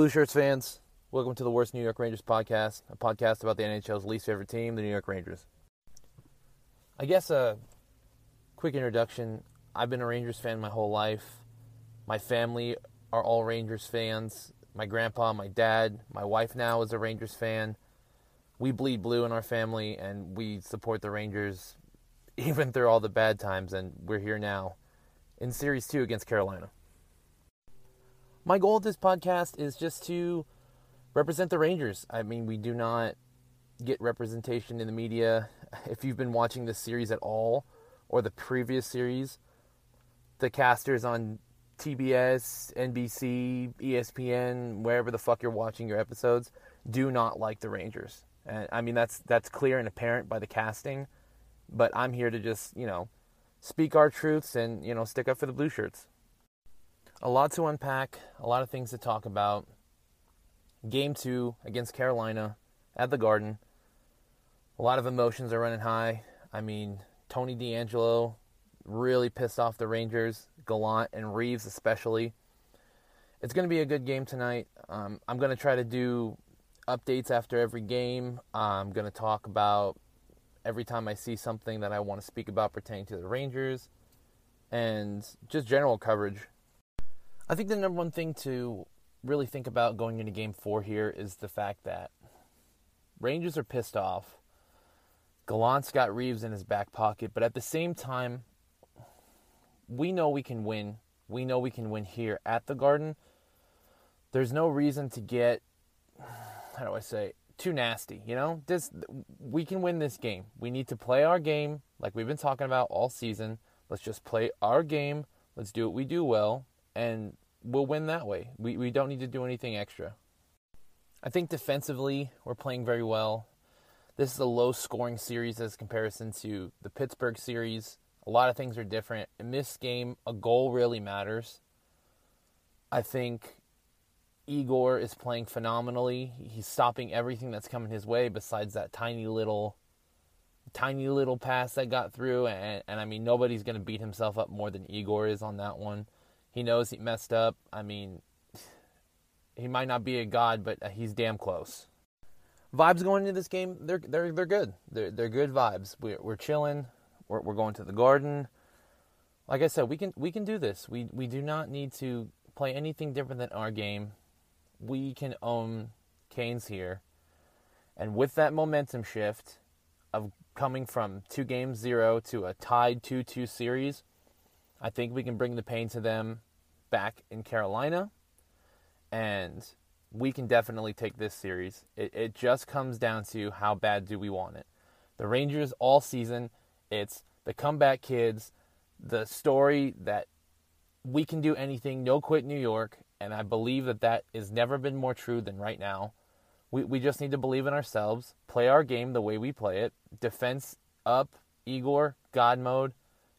Blue Shirts fans, welcome to the Worst New York Rangers podcast, a podcast about the NHL's least favorite team, the New York Rangers. I guess a quick introduction. I've been a Rangers fan my whole life. My family are all Rangers fans. My grandpa, my dad, my wife now is a Rangers fan. We bleed blue in our family and we support the Rangers even through all the bad times, and we're here now in Series 2 against Carolina. My goal of this podcast is just to represent the Rangers. I mean, we do not get representation in the media. If you've been watching this series at all, or the previous series, the casters on TBS, NBC, ESPN, wherever the fuck you're watching your episodes, do not like the Rangers. And I mean that's that's clear and apparent by the casting, but I'm here to just, you know, speak our truths and, you know, stick up for the blue shirts. A lot to unpack, a lot of things to talk about. Game 2 against Carolina at the Garden. A lot of emotions are running high. I mean, Tony DeAngelo really pissed off the Rangers, Gallant and Reaves especially. It's going to be a good game tonight. Um, I'm going to try to do updates after every game. I'm going to talk about every time I see something that I want to speak about pertaining to the Rangers and just general coverage. I think the number one thing to really think about going into game four here is the fact that Rangers are pissed off. Gallant's got Reaves in his back pocket, but at the same time, we know we can win. We know we can win here at the Garden. There's no reason to get how do I say too nasty, you know? This we can win this game. We need to play our game like we've been talking about all season. Let's just play our game. Let's do what we do well and we'll win that way. We we don't need to do anything extra. I think defensively we're playing very well. This is a low scoring series as comparison to the Pittsburgh series. A lot of things are different. In this game, a goal really matters. I think Igor is playing phenomenally. He's stopping everything that's coming his way besides that tiny little tiny little pass that got through and, and I mean nobody's going to beat himself up more than Igor is on that one. He knows he messed up. I mean he might not be a god but he's damn close. Vibes going into this game, they're they're they're good. They're they're good vibes. We're we're chilling. We're we're going to the garden. Like I said, we can we can do this. We we do not need to play anything different than our game we can own Canes here. And with that momentum shift of coming from two games zero to a tied 2 2 series, I think we can bring the pain to them back in Carolina. And we can definitely take this series. It, it just comes down to how bad do we want it. The Rangers all season, it's the comeback kids, the story that we can do anything, no quit New York, and I believe that that has never been more true than right now. We, we just need to believe in ourselves, play our game the way we play it, defense up, Igor, God mode,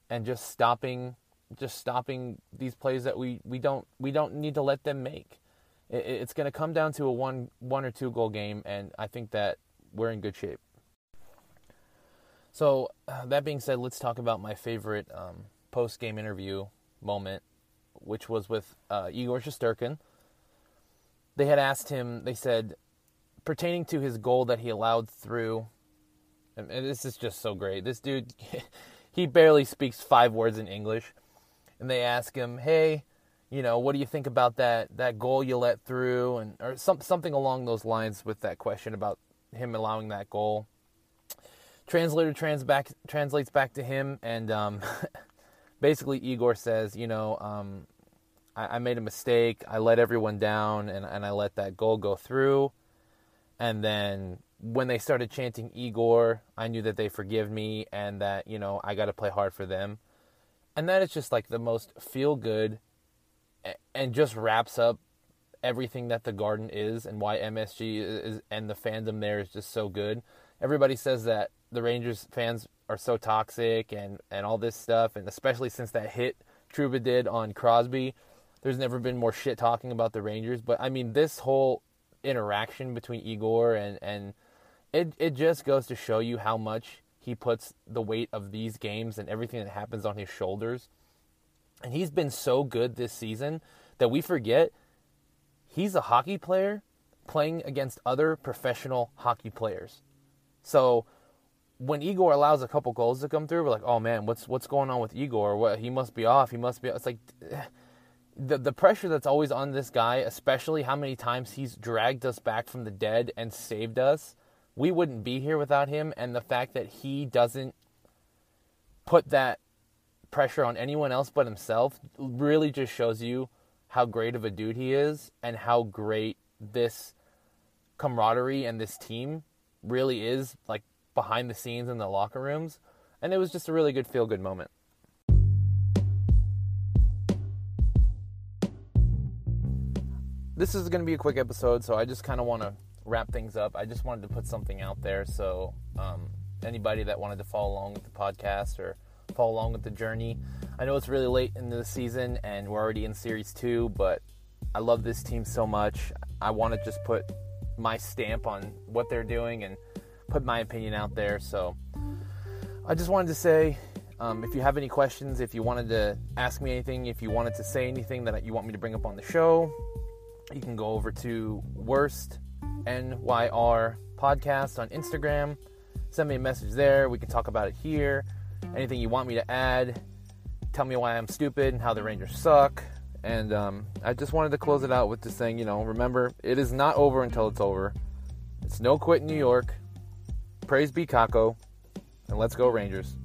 and just stopping just stopping these plays that we, we don't we don't need to let them make. It, it's going to come down to a one one or two goal game, and I think that we're in good shape. So uh, that being said, let's talk about my favorite um, post game interview moment which was with uh, Igor Shesterkin. They had asked him, they said, pertaining to his goal that he allowed through, and this is just so great. This dude, he barely speaks five words in English. And they ask him, hey, you know, what do you think about that that goal you let through, and or some, something along those lines with that question about him allowing that goal. Translator trans back, translates back to him, and um, basically Igor says, you know, um, I, I, made a mistake. I let everyone down, and, and I let that goal go through. And then when they started chanting Igor, I knew that they forgive me and that you know I got to play hard for them. And that is just like the most feel good, and just wraps up everything that the Garden is and why MSG is and the fandom there is just so good. Everybody says that the Rangers fans are so toxic and and all this stuff, and especially since that hit Trouba did on Crosby, there's never been more shit talking about the Rangers. But I mean, this whole interaction between Igor and and it it just goes to show you how much he puts the weight of these games and everything that happens on his shoulders. And he's been so good this season that we forget he's a hockey player playing against other professional hockey players. So when Igor allows a couple goals to come through, we're like, oh man, what's what's going on with Igor? What he must be off. He must be. It's like the the pressure that's always on this guy, especially how many times he's dragged us back from the dead and saved us. We wouldn't be here without him, and the fact that he doesn't put that pressure on anyone else but himself really just shows you how great of a dude he is and how great this camaraderie and this team really is like behind the scenes in the locker rooms. And it was just a really good feel good moment. This is going to be a quick episode so i just kind of want to wrap things up i just wanted to put something out there so um, anybody that wanted to follow along with the podcast or follow along with the journey. I know it's really late in the season and we're already in series two, but I love this team so much. I want to just put my stamp on what they're doing and put my opinion out there. So I just wanted to say um, if you have any questions, if you wanted to ask me anything, if you wanted to say anything that you want me to bring up on the show, you can go over to Worst NYR podcast on Instagram. Send me a message there. We can talk about it here anything you want me to add. Tell me why I'm stupid and how the Rangers suck. And um, I just wanted to close it out with just saying, you know, remember, it is not over until it's over. It's no quit in New York. Praise be Kakko. And let's go, Rangers.